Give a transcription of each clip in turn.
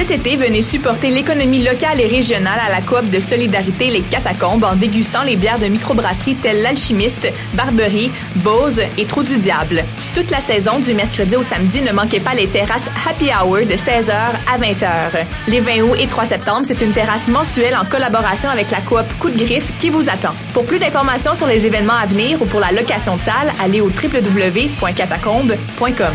Cet été, venez supporter l'économie locale et régionale à la coop de solidarité Les Catacombes en dégustant les bières de microbrasserie telles l'Alchimiste, Barberie, Bose et Trou du Diable. Toute la saison, du mercredi au samedi, ne manquez pas les terrasses Happy Hour de 16h à 20h. Les 20 août et 3 septembre, c'est une terrasse mensuelle en collaboration avec la coop Coup de Griffe qui vous attend. Pour plus d'informations sur les événements à venir ou pour la location de salle, allez au www.catacombe.com.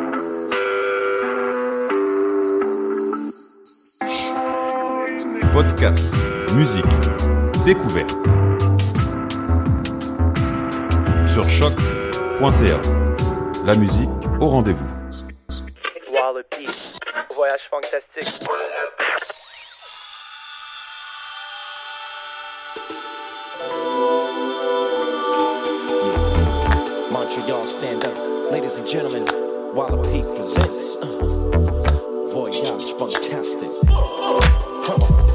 Podcast, musique, découverte. Sur choc.ca. La musique au rendez-vous. Voyage fantastique. Montreal, stand up. Ladies and gentlemen, Wallopy presents uh, Voyage Fantastic. Come on.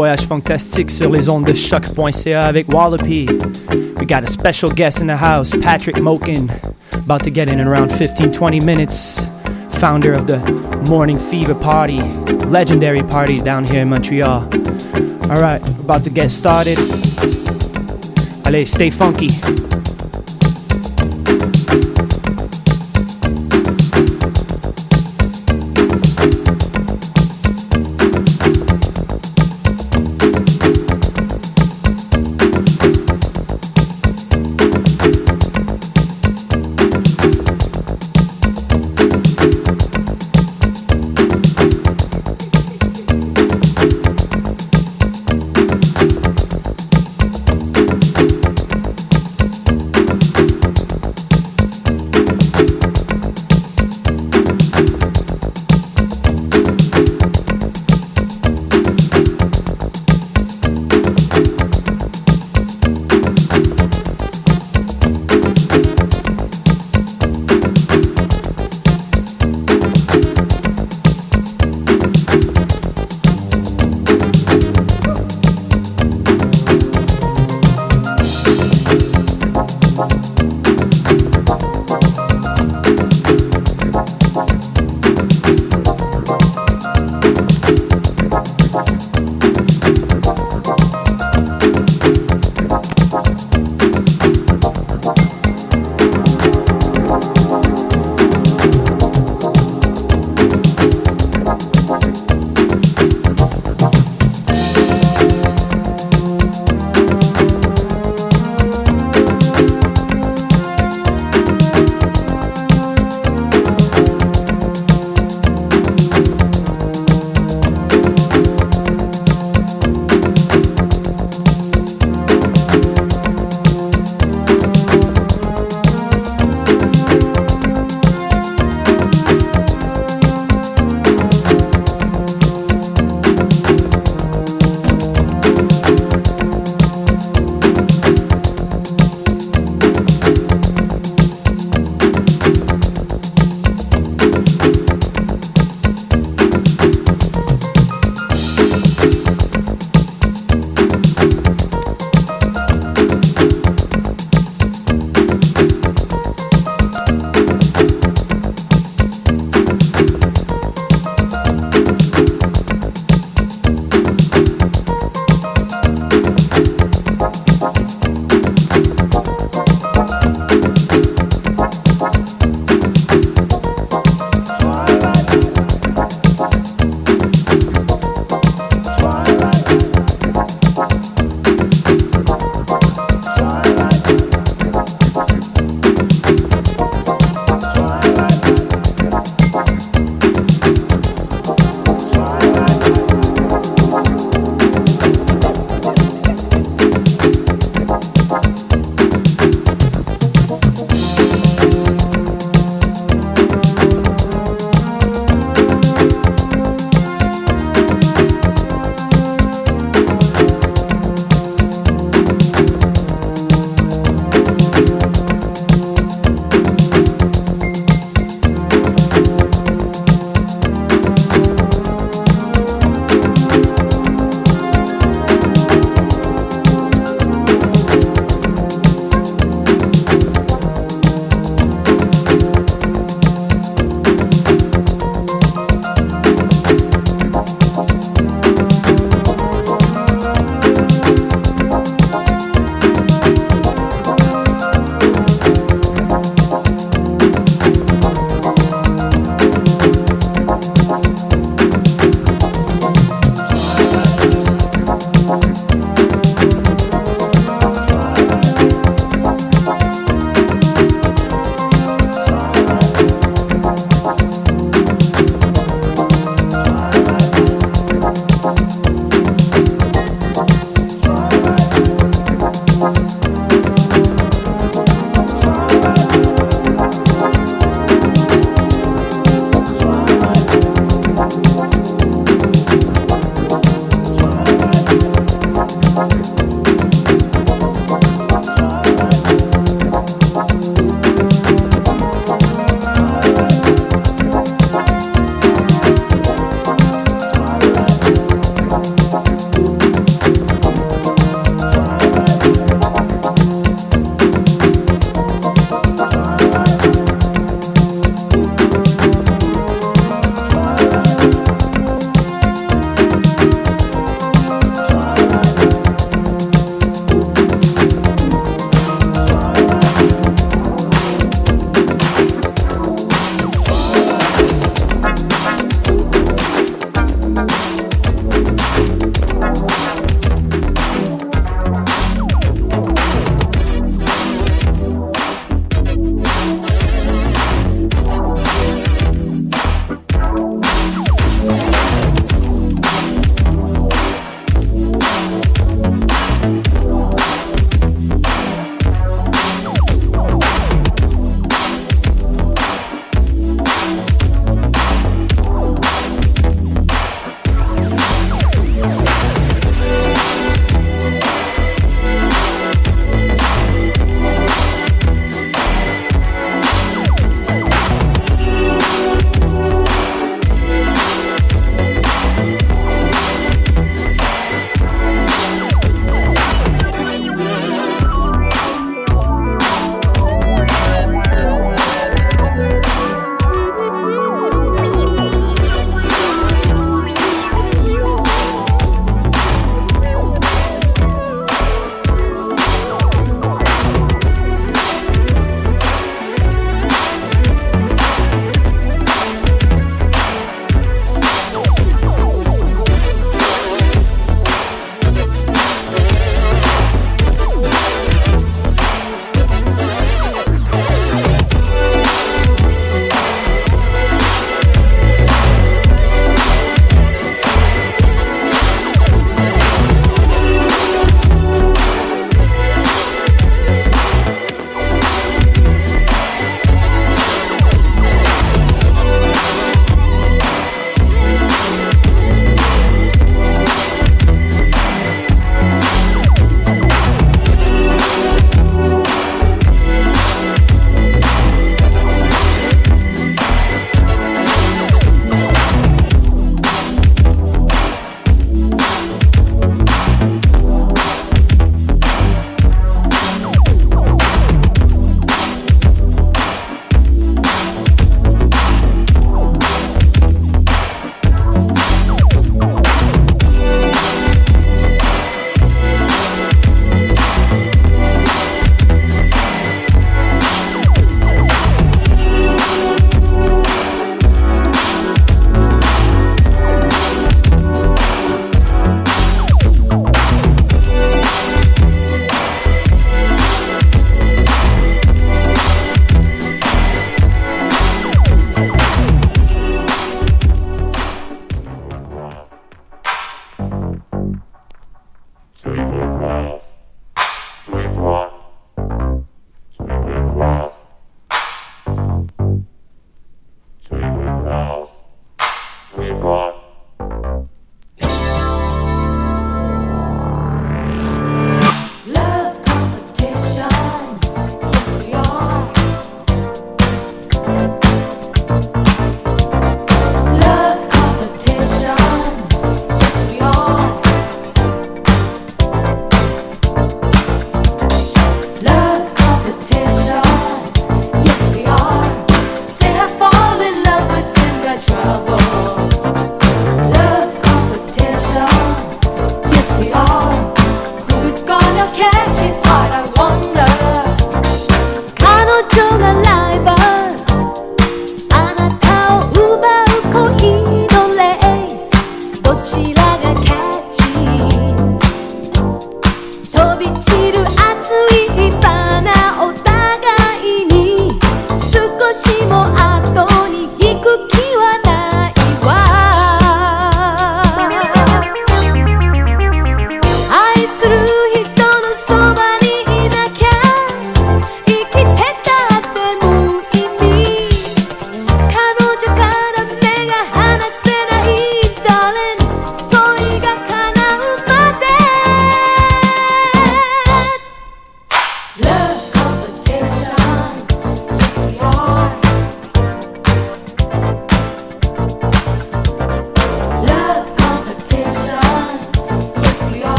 Voyage Fantastique sur les ondes de choq.ca avec Wallopy. We got a special guest in the house, Patrick Mokin, about to get in in around 15-20 minutes. Founder of the Morning Fever Party, legendary party down here in Montreal. All right, about to get started. Allez, stay funky.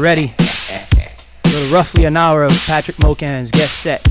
Ready. A little roughly an hour of Patrick Mokan's guest set.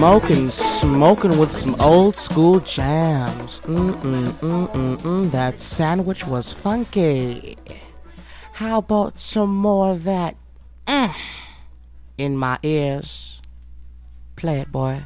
smoking, smoking with some old school jams. Mm-mm-mm-mm-mm, that sandwich was funky. How about some more of that mm, in my ears? Play it, boy.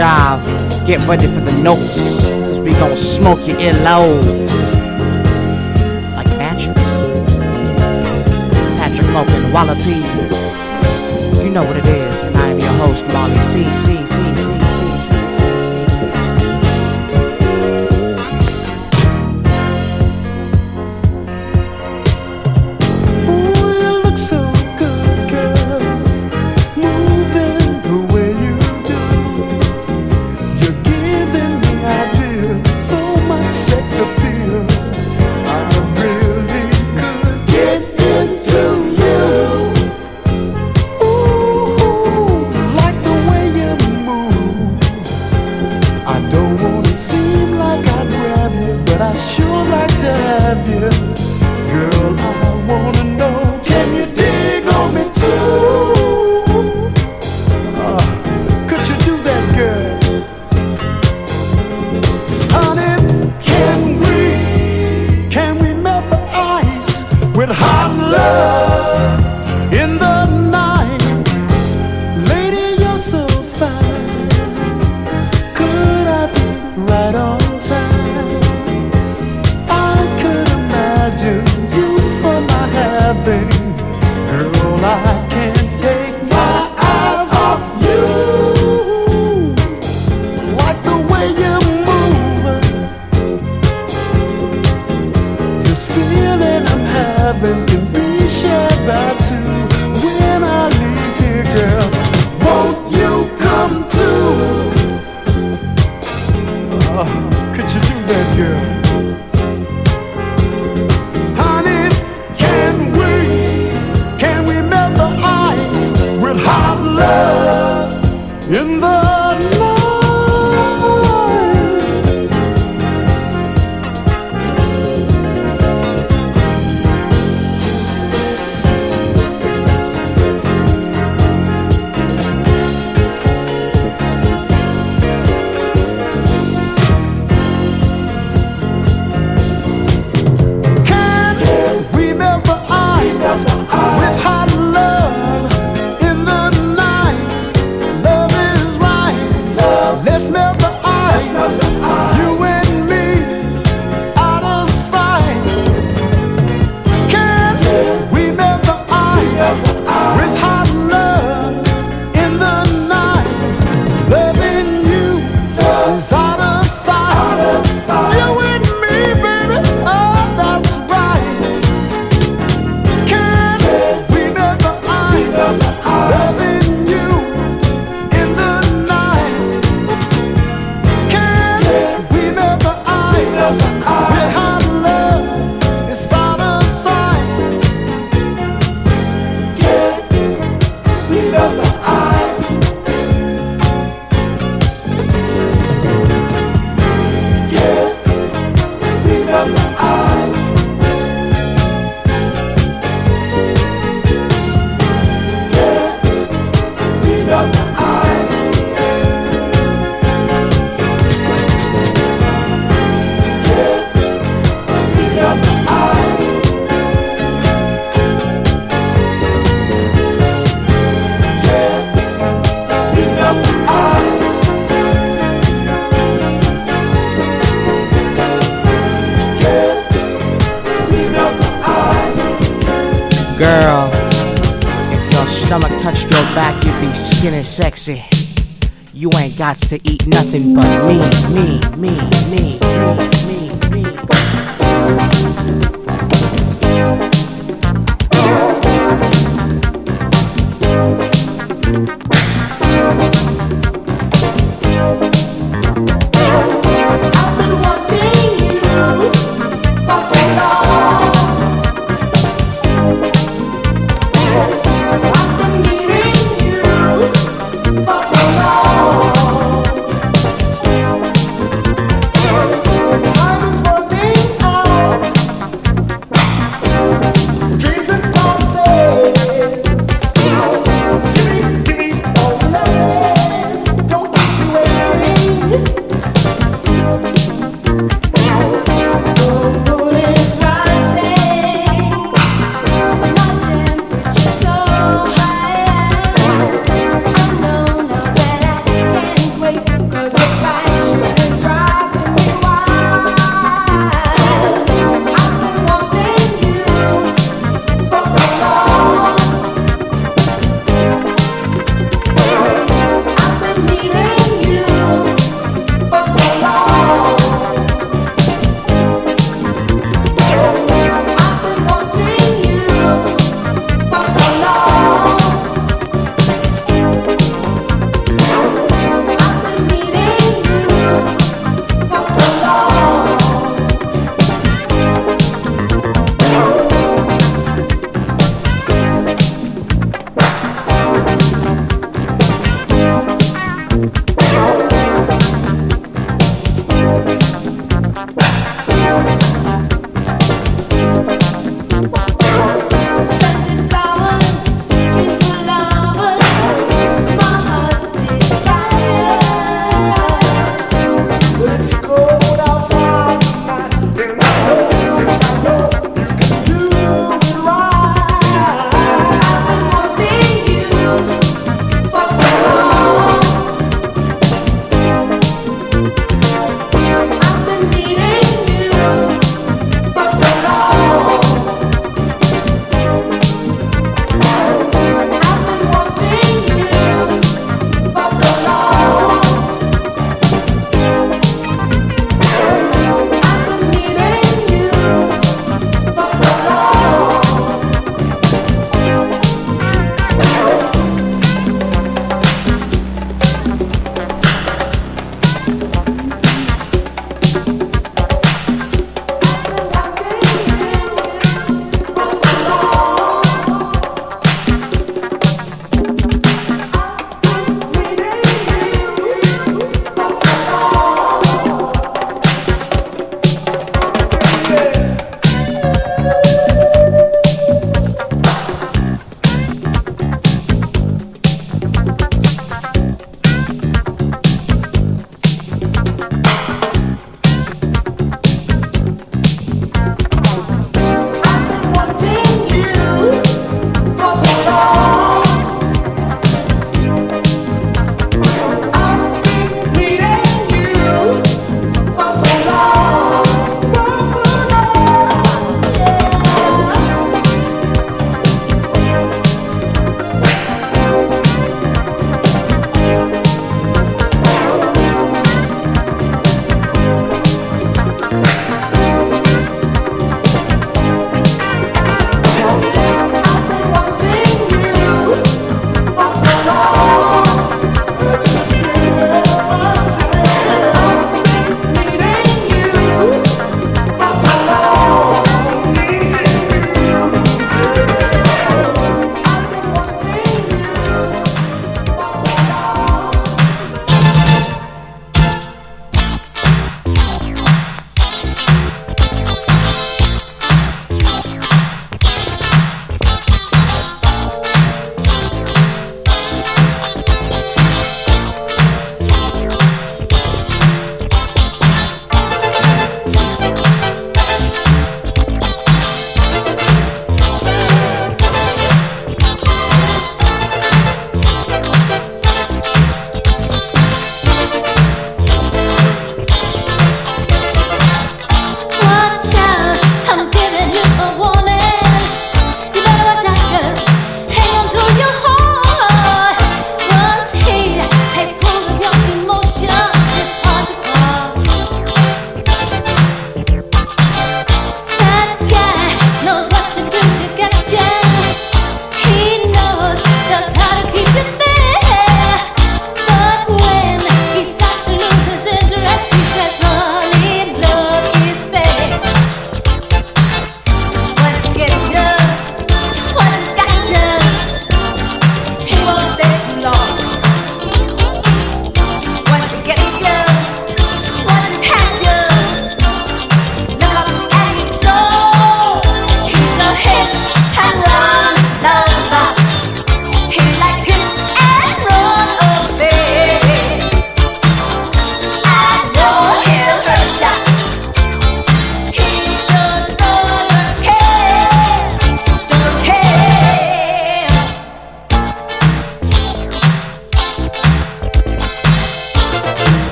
jive. Get ready for the notes, cause we gon' smoke your earlobes. Like Patrick. Patrick walla Wallapie. You know what it is, and I am your host, Molly C. C. C.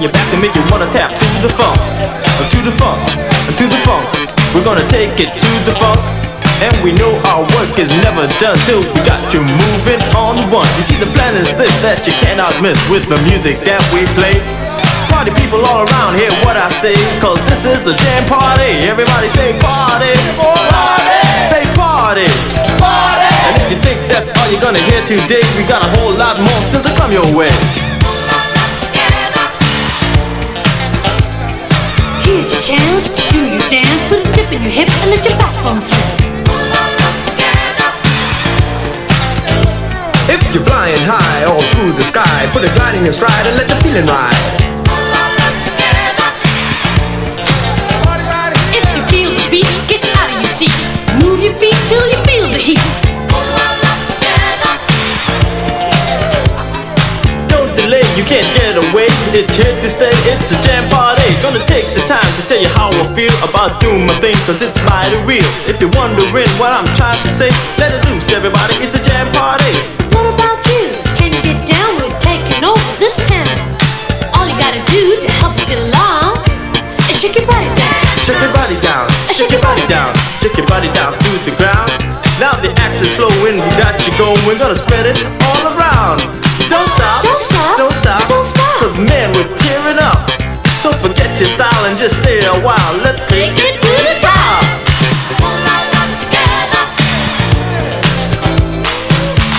on your back to make you wanna tap to the funk, uh, to the funk, uh, to the funk. We're gonna take it to the funk. And we know our work is never done till we got you moving on one. You see, the plan is this that you cannot miss with the music that we play. Party people all around, hear what I say, cause this is a jam party. Everybody say party, party, say party, party. And if you think that's all you're gonna hear today, we got a whole lot more still to come your way. Here's your chance to do your dance. Put a dip in your hip and let your backbone slip. If you're flying high all through the sky, put a glide in your stride and let the feeling ride. If you feel the beat, get out of your seat. Move your feet till you feel the heat. Don't delay, you can't get away. It's here to stay, it's a jam Gonna take the time to tell you how I feel about doing my thing, cause it's mighty real. If you're wondering what I'm trying to say, let it loose, everybody. It's a jam party. What about you? Can you get down with taking over this town? All you gotta do to help you get along is shake your body down. Shake your body down, shake your body down, shake your body down to the ground. Now the action's flowing, we got you going, gonna spread it all around. So forget your style and just stay a while. Let's take it to the top.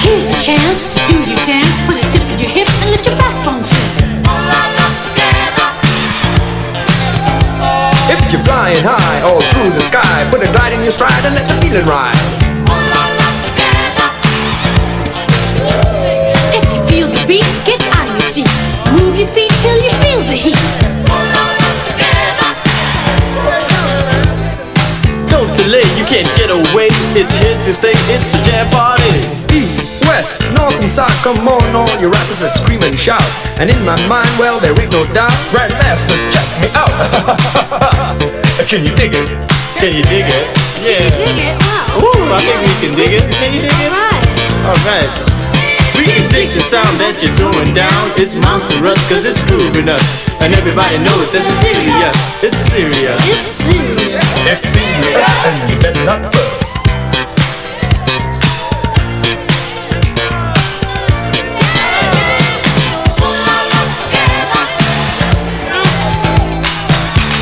Here's a chance to do your dance. Put a dip in your hip and let your backbone slip. If you're flying high all through the sky, put a glide in your stride and let the feeling ride. If you feel the beat, get out of your seat. Move your feet till you feel the heat. Don't you can't get away. It's here to stay, it's the jam party. East, west, north and south, come on all you rappers, let's scream and shout. And in my mind, well, there ain't no doubt. Grandmaster, check me out. Can you dig it? Can you dig it? Yeah. Dig it? Wow. Ooh, I think we can dig it. Can you dig it? Right. Alright. We dig the sound that you're throwing down. It's monstrous cause it's grooving us. And everybody knows that it's serious. It's serious. It's serious. It's serious, and you better not fuss.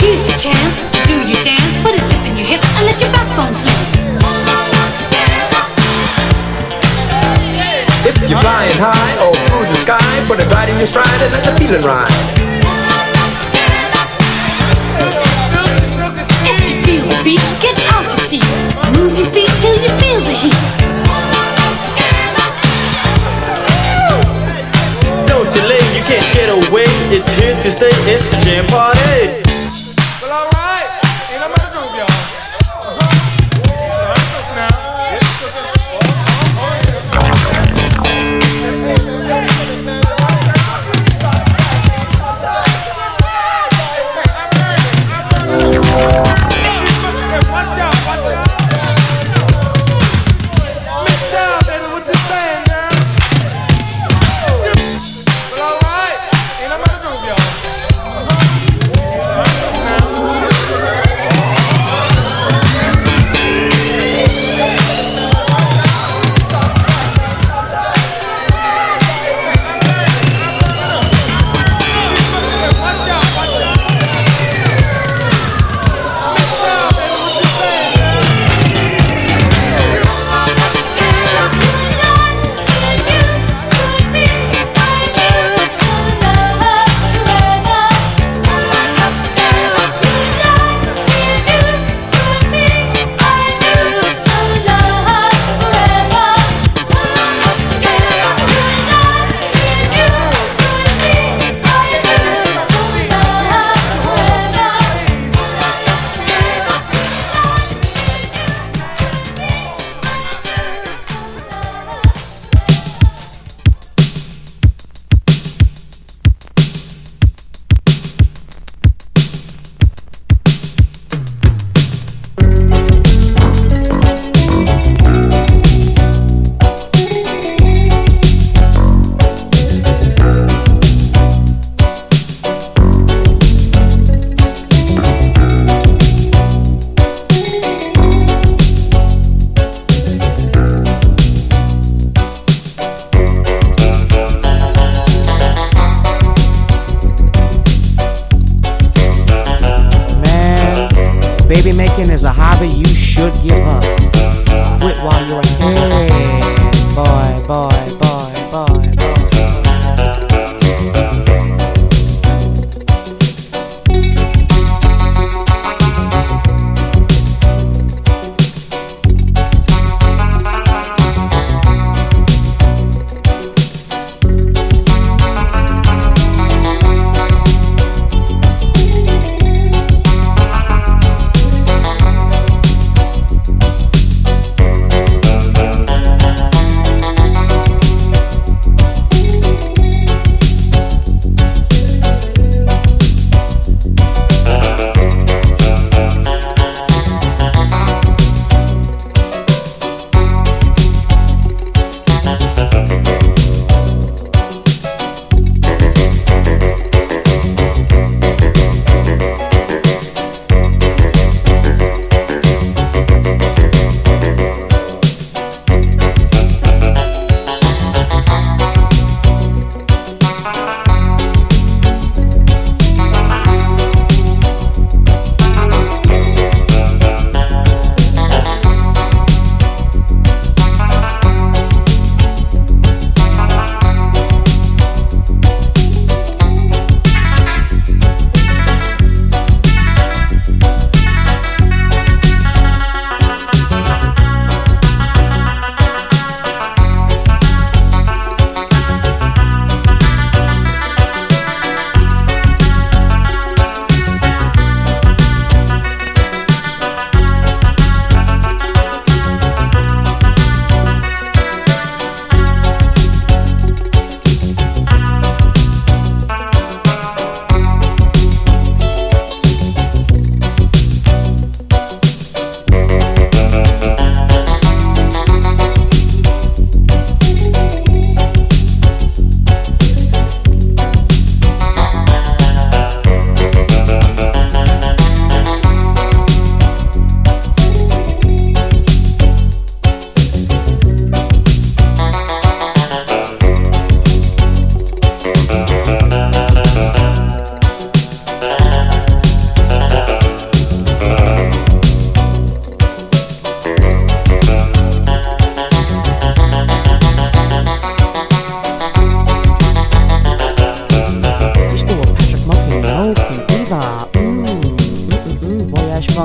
Here's your chance to do your dance. Put a dip in your hip and let your backbone slip. You're flying high all through the sky, put a glide in your stride and let the feeling ride. If you feel the beat, get out your seat. Move your feet till you feel the heat. Don't delay, you can't get away. It's here to stay, it's the jam party.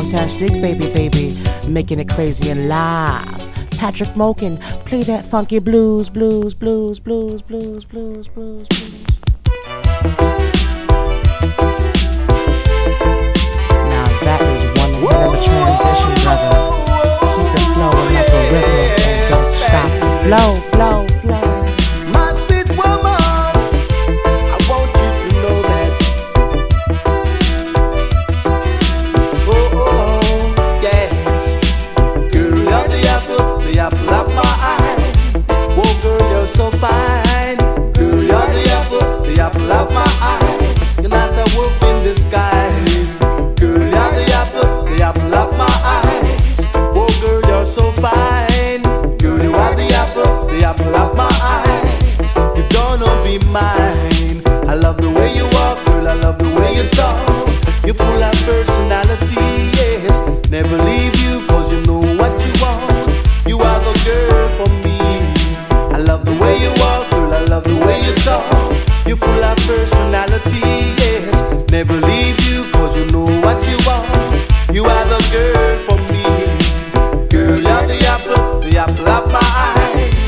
Dig, baby, baby. Making it crazy and live. Patrick Moken, play that funky blues, blues, blues, blues, blues, blues, blues, blues. Now that is one hell of a transition, brother. Keep it flowing like a river and don't stop. Flow, flow, flow. Girl, you're the apple, the apple of my eyes. Oh, girl, you're so fine. Girl, you are the apple, the apple of my eyes. You're gonna be mine. I love the way you walk, girl. I love the way you talk. You're full of personality, yes. Never leave you, girl for me. Girl, you're the apple, the apple of my eyes.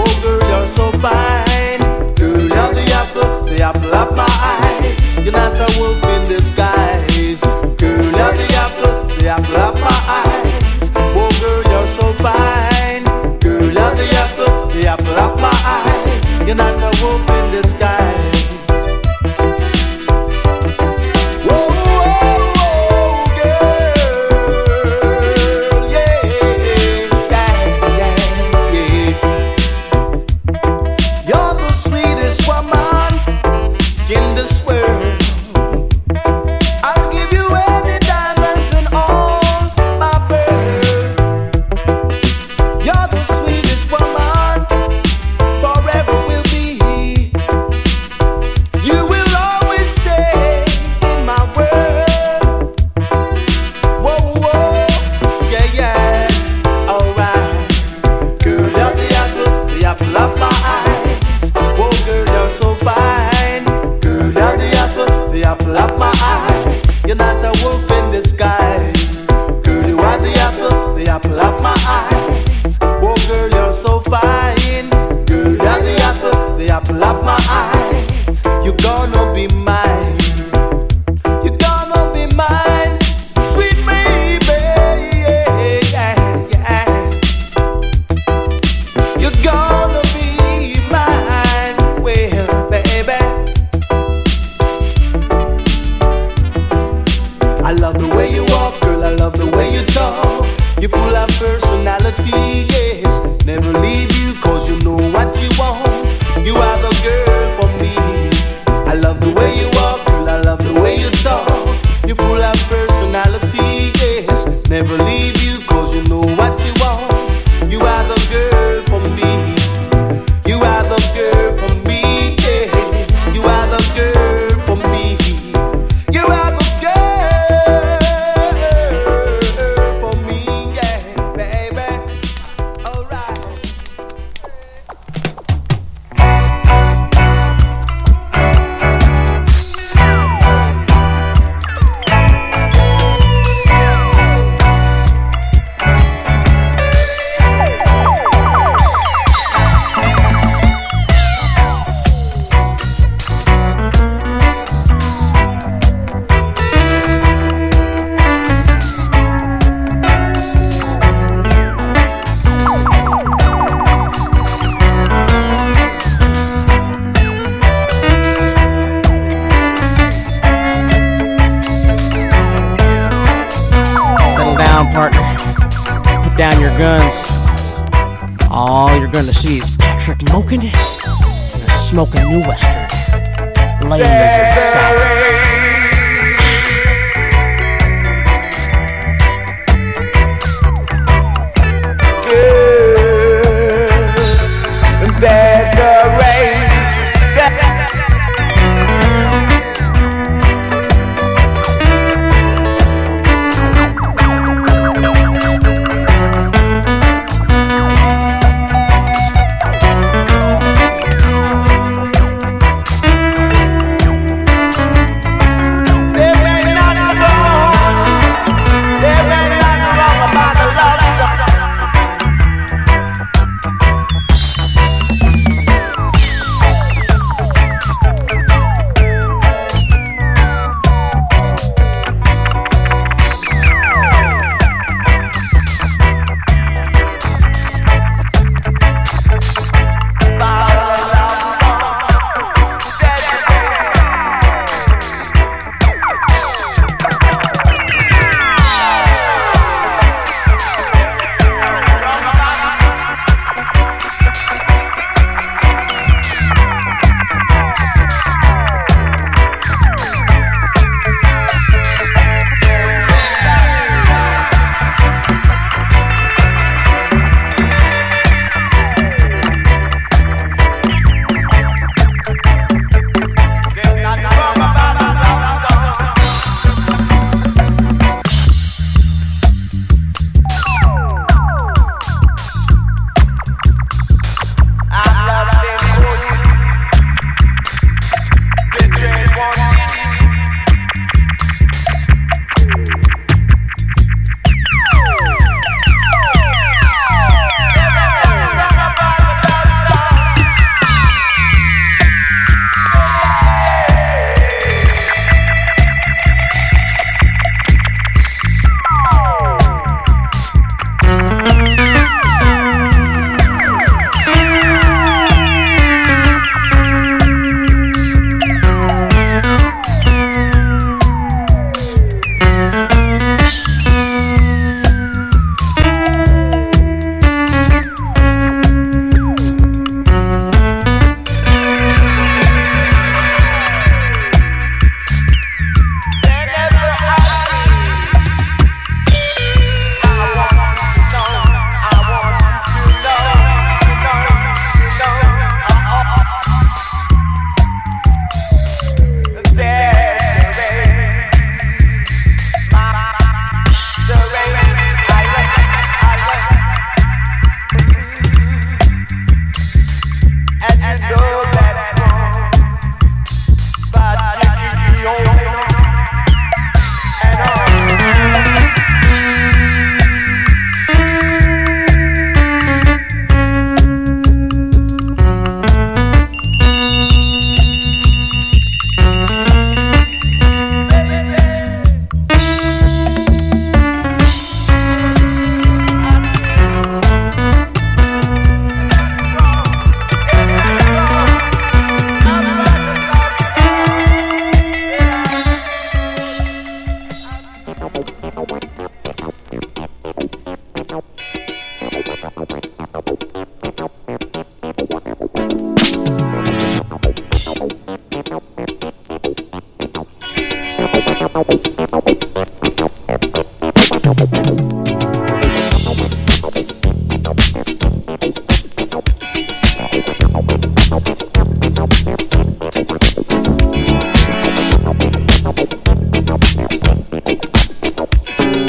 Oh, girl, you're so fine. Girl, you're the apple, the apple of my eyes. You're not a wolf in disguise. Girl, you're the apple, the apple of my eyes. Oh, girl, you're so fine. Girl, you're the apple, the apple of my eyes. You're not a wolf in disguise.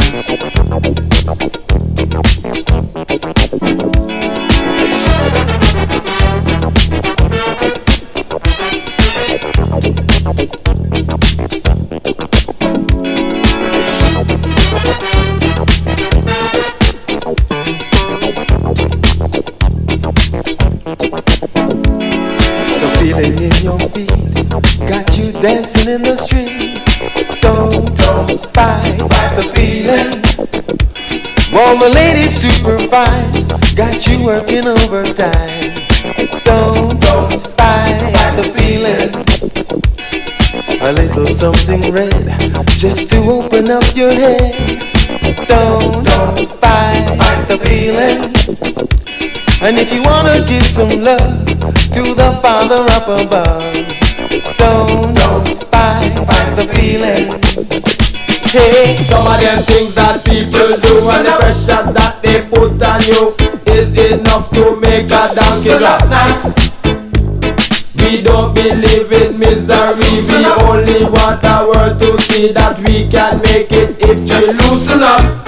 Dancing in your feet Got you dancin' in the street. Fine, got you working overtime. Don't, don't fight, fight the feeling. A little something red, just to open up your head. Don't, don't fight, fight the feeling. And if you wanna give some love to the Father up above, don't, don't fight, fight the feeling. Hey, Some of them things that people do and the pressure that they on you is enough to make a donkey drop. We don't believe in misery, we only want the world to see that we can make it if we loosen up.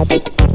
over,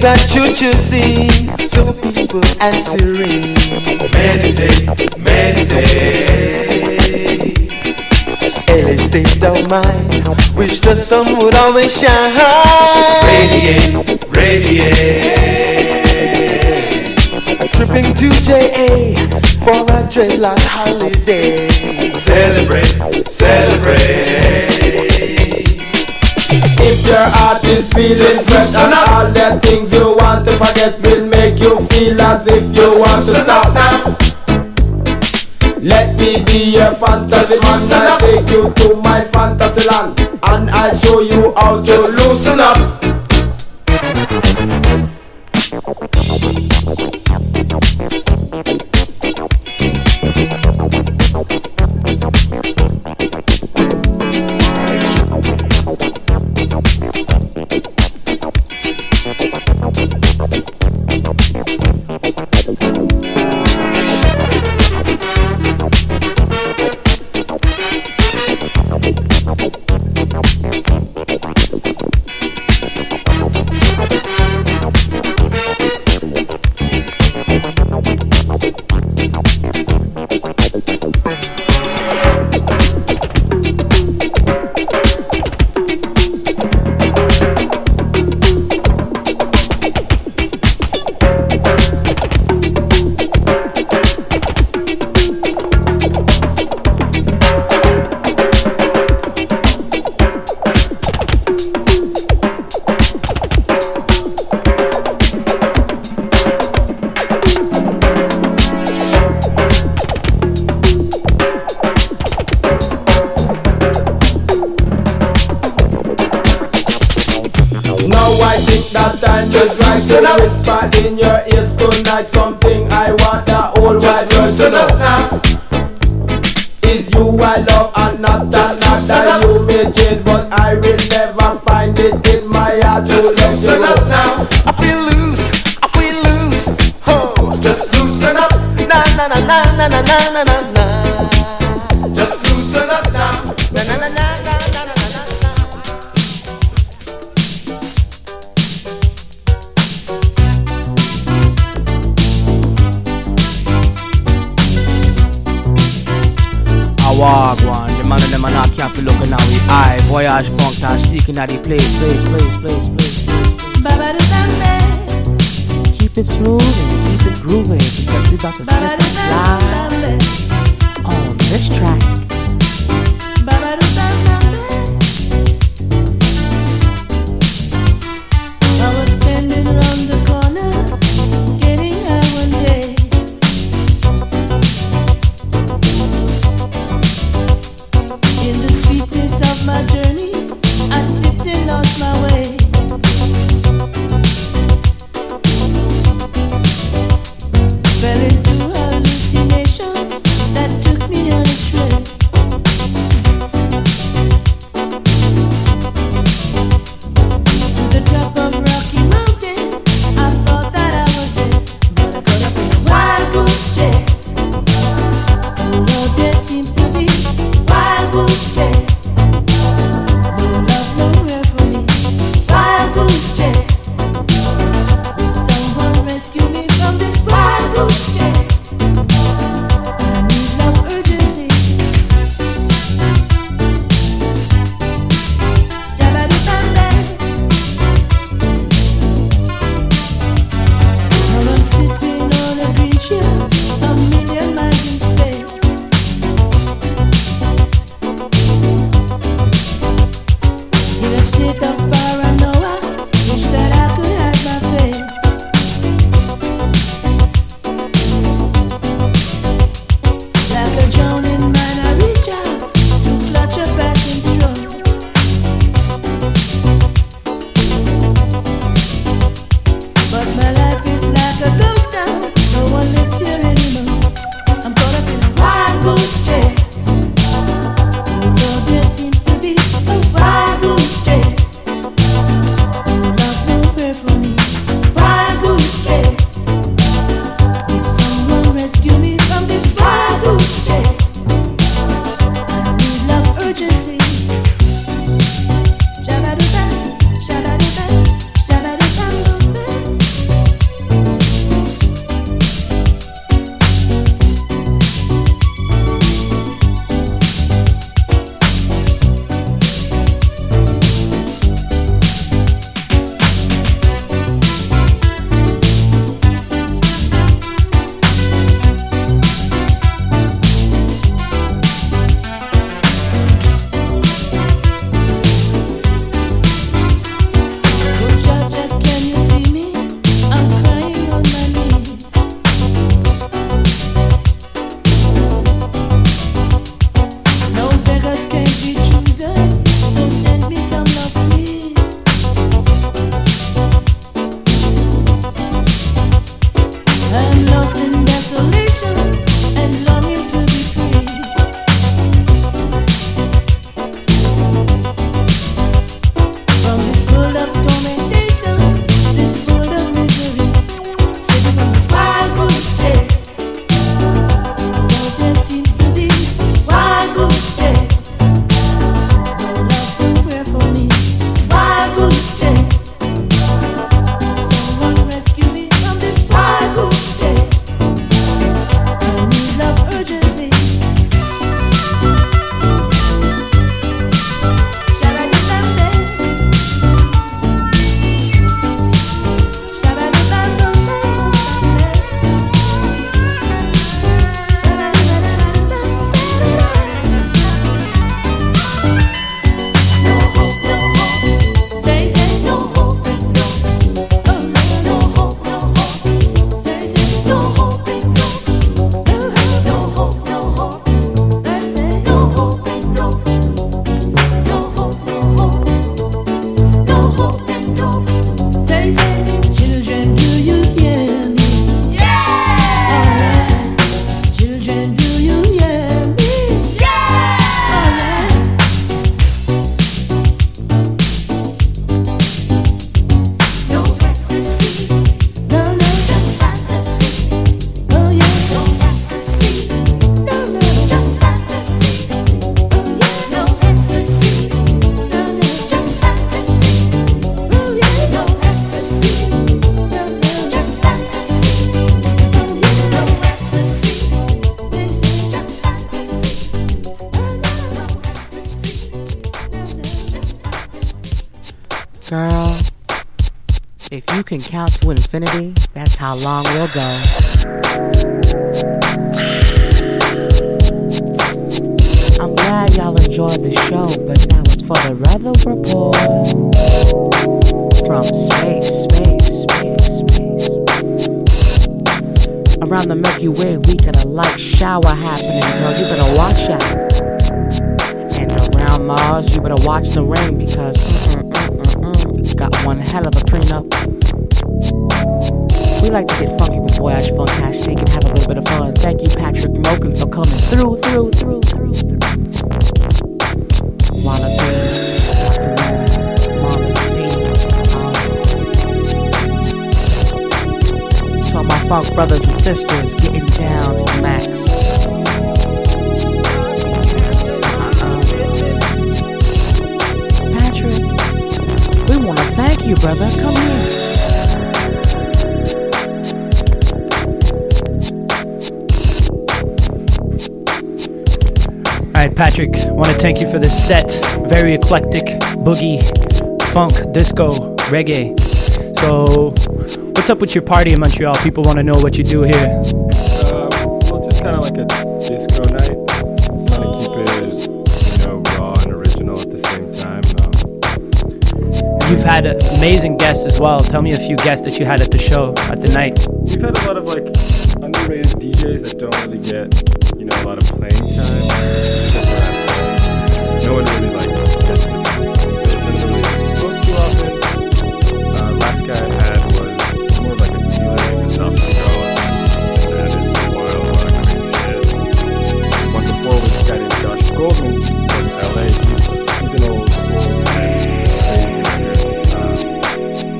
That choo-choo scene, so peaceful and serene. Meditate, meditate. LA state of mind, wish the sun would always shine. Radiate, radiate. Tripping to JA for a dreadlock holiday. Celebrate, celebrate. If your heart is feeling fresh and all the things you want to forget will make you feel as if you want to stop now. Let me be your fantasy man, I'll take you to my fantasy land and I'll show you how to loosen up. Infinity, that's how long we'll go. I'm glad y'all enjoyed the show, but now it's for the weather report. From space, space, space, space. Around the Milky Way, we got a light shower happening, girl. You better watch out. And around Mars, you better watch the rain because mm, mm, mm, mm, it's got one hell of a prenup. We like to get funky with Voyage Funktastic and have a little bit of fun. Thank you, Patrick Moken, for coming through, through, through, through. Wanna be to all my funk brothers and sisters getting down to the max. Uh-uh. Patrick, we wanna thank you, brother. Come here. Patrick, want to thank you for this set. Very eclectic, boogie, funk, disco, reggae. So, what's up with your party in Montreal? People want to know what you do here. Uh, well, it's just kind of like a disco night. Trying to keep it, you know, raw and original at the same time. Um, You've had amazing guests as well. Tell me a few guests that you had at the show, at the night. we've had a lot of like underrated DJs that don't really get, you know, a lot of playing time. No one really like gets to doesn't really book too often. Uh, last guy I had was more like a dealer named South Dakota. That is wild. One before was guy named Josh Goldman LA. He's, an old school crazy singer. Um,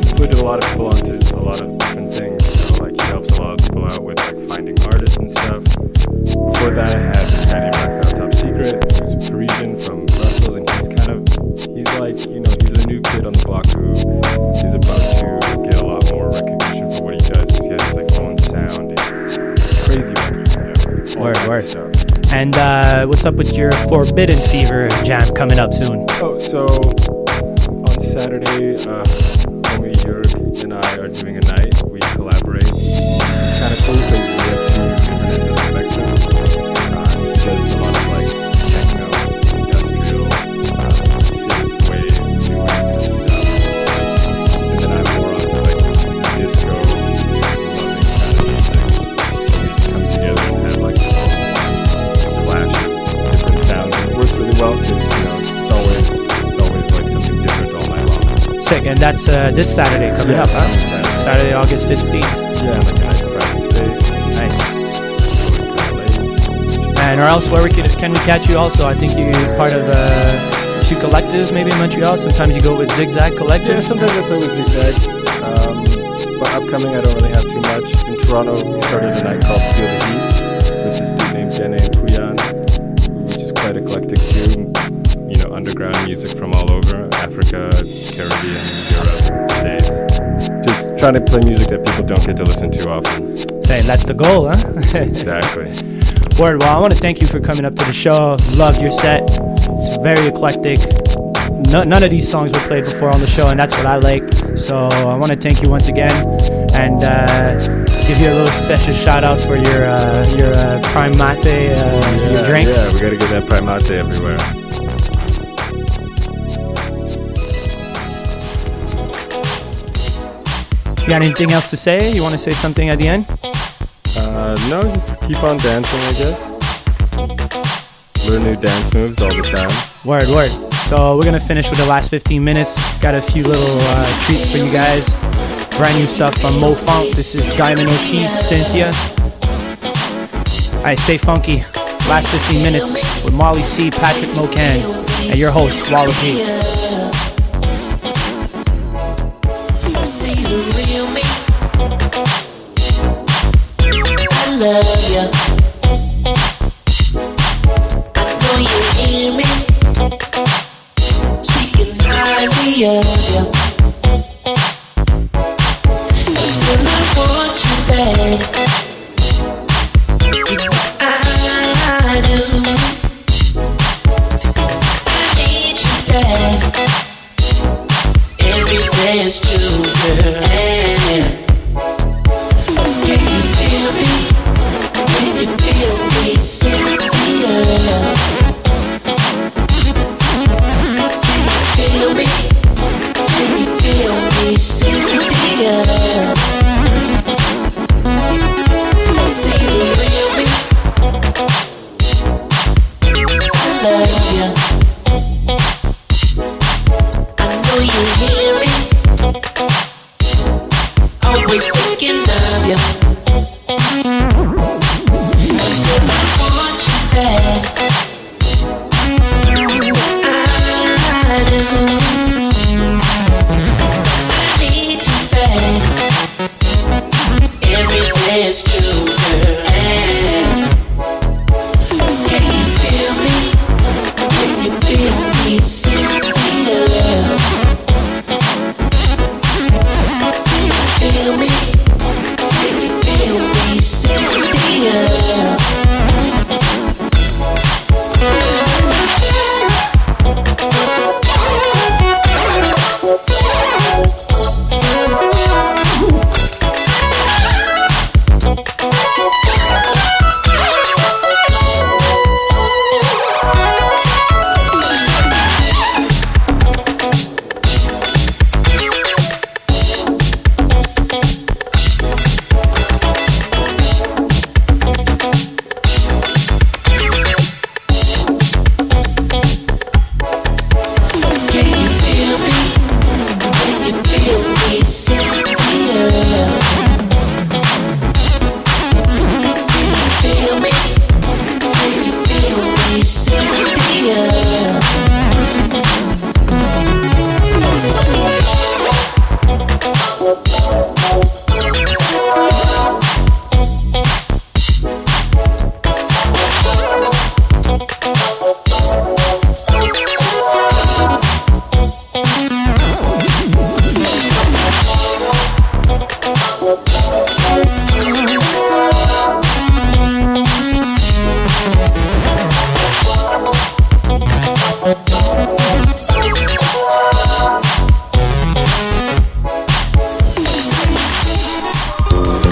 included a lot of people onto a lot of different things. Like he helps a lot of people out with like finding artists and stuff. Before that, what's up with your Forbidden Fever jam coming up soon? Oh, so on Saturday, uh, homie and I are doing a night. And that's uh, this Saturday coming Yeah, up, huh? Saturday. Saturday, August 15th. Yeah, nice private space. Nice. And or else, where we can, can we catch you also? I think you're part of uh, a few collectives maybe in Montreal. Sometimes you go with Zigzag Collective. Yeah, sometimes I play with Zigzag. Um, but upcoming, I don't really have too much. In Toronto, we started a night called Feel the Heat with this dude named Jene Puyan, which is quite eclectic too. You know, underground music from all over Africa, Caribbean, Europe, States. Just trying to play music that people don't get to listen to often. Hey, that's the goal, huh? Exactly. Word. Well, I want to thank you for coming up to the show. Loved your set. It's very eclectic. No, none of these songs were played before on the show, and that's what I like. So I want to thank you once again, and uh, give you a little special shout out for your uh, your uh, prime mate, uh, your Yeah, drink. Yeah, we gotta get that prime mate everywhere. You got anything else to say? You want to say something at the end? Uh, no, just keep on dancing, I guess. Learn new dance moves all the time. Word, word. So we're gonna finish with the last 15 minutes. Got a few little uh, treats for you guys. Brand new stuff from Mo Funk. This is Diamond Ortiz, Cynthia. Alright, stay funky. Last 15 minutes with Molly C, Patrick Mocan, and your host, Walla P.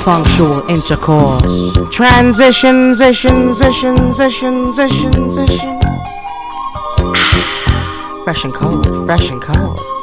functional intercourse. Transition, zition, zition, zition, zition, zition. Fresh and cold, fresh and cold.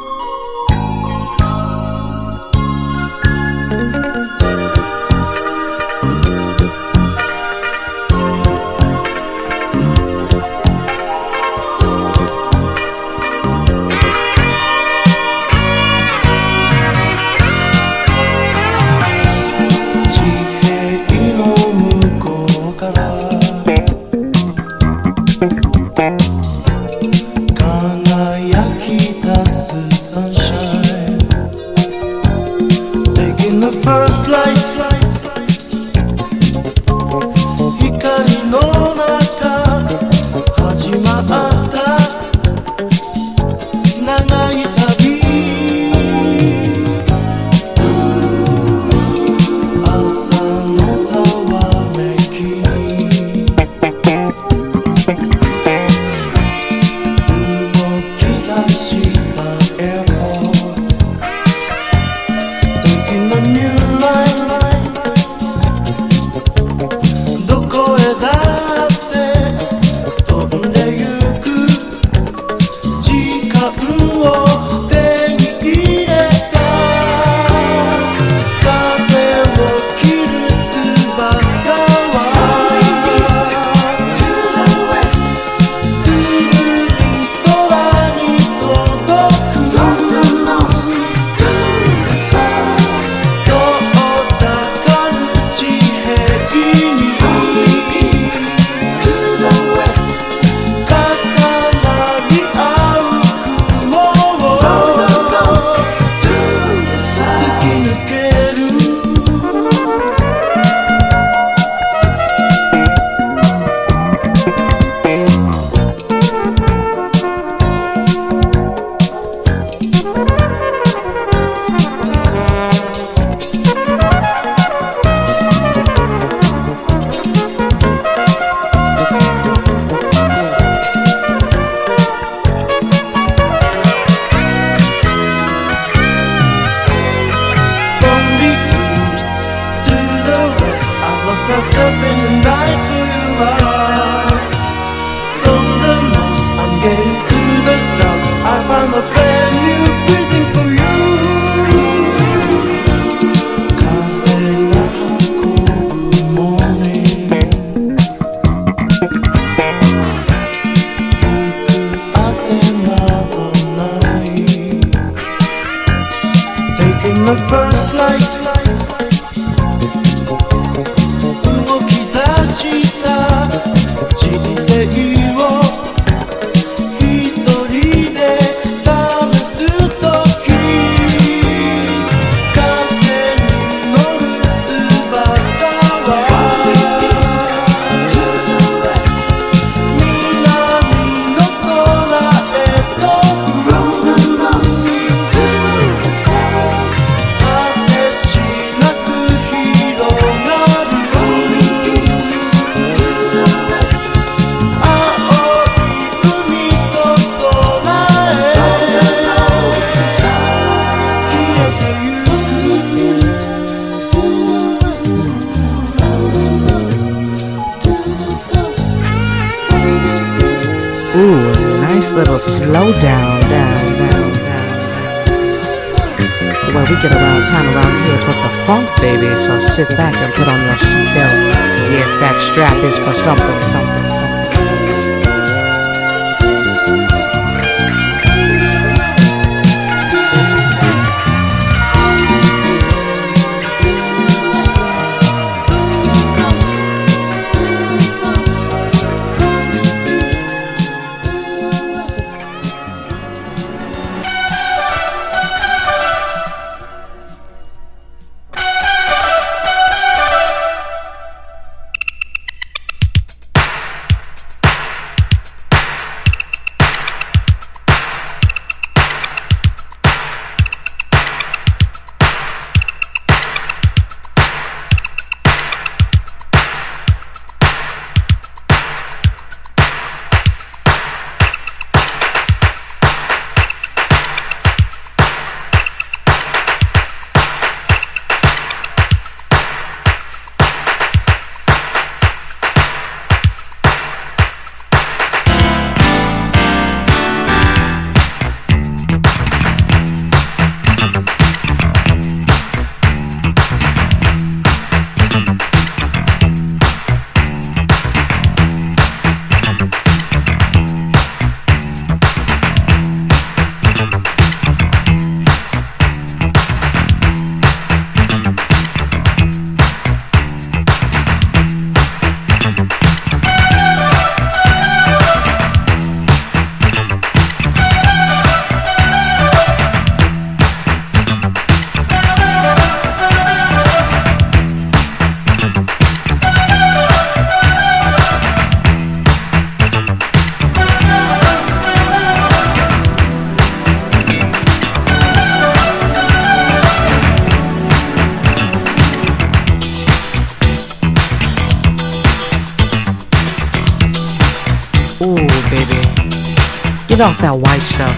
Off that white stuff.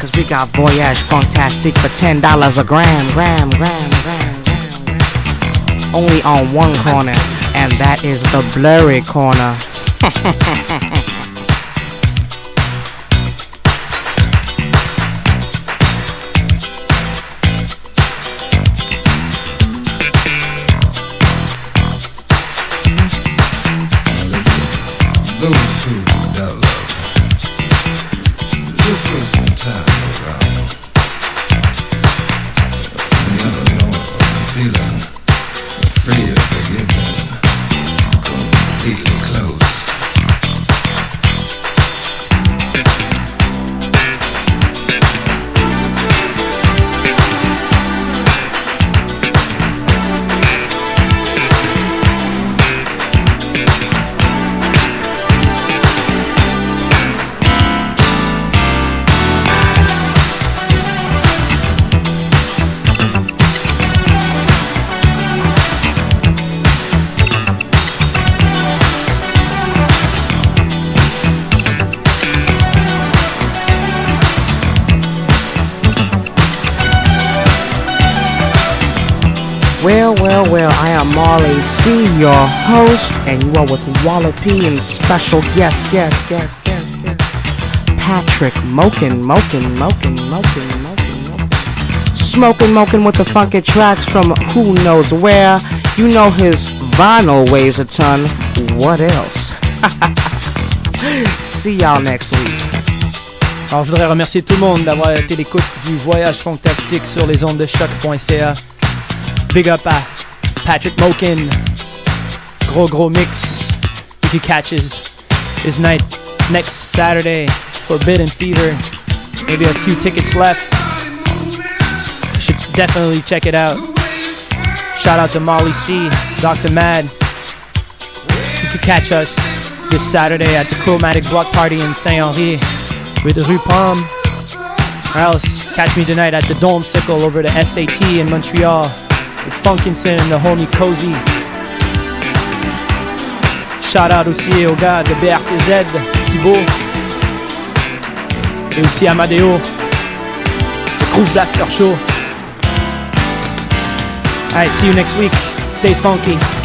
Cause we got Voyage Fantastic for $10 a gram, gram, gram, gram, gram, gram. Only on one corner, and that is the blurry corner. C, your host, and you are with Wallopy and special guest, guest, guest, guest, guest, Patrick Mokin, Mokin, Mokin, Mokin, Mokin, Mokin. Smoking, Mokin with the funky tracks from who knows where. You know his vinyl weighs a ton. What else? See y'all next week. Alors, je voudrais remercier tout le monde d'avoir été l'écoute du voyage fantastique sur les ondes de choq.ca. Big up à Patrick Mokin. Gros, gros mix. If you catch his, his night next Saturday, Forbidden Fever. Maybe a few tickets left. You should definitely check it out. Shout out to Molly C, Dr. Mad. You could catch us this Saturday at the Chromatic Block Party in Saint Henri with the Rue Palm. Or else catch me tonight at the Dome Sickle over the SAT in Montreal with Funkinson the homie Cozy. Shout out aussi aux gars de BRTZ, Thibaut. Et aussi Amadeo. The Groove Blaster Show. Alright, see you next week. Stay funky.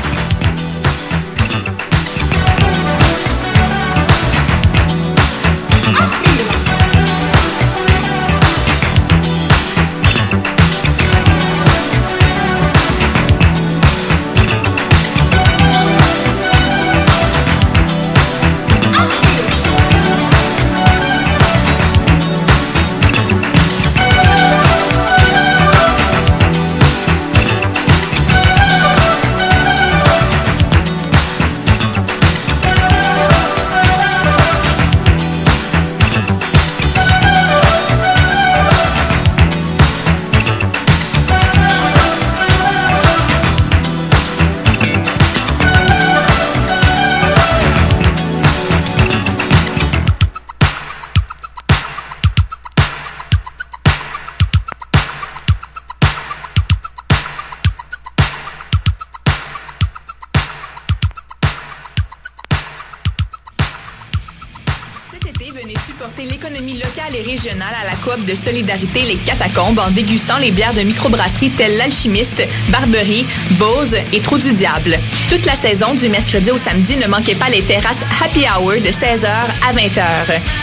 Solidarité Les Catacombes en dégustant les bières de microbrasserie telles l'Alchimiste, Barberie, Bose et Trou du Diable. Toute la saison, du mercredi au samedi, ne manquez pas les terrasses Happy Hour de 16h à 20h.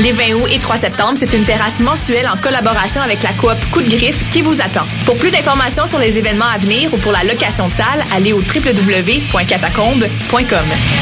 Les 20 août et 3 septembre, c'est une terrasse mensuelle en collaboration avec la coop Coup de Griffe qui vous attend. Pour plus d'informations sur les événements à venir ou pour la location de salle, allez au www.catacombe.com.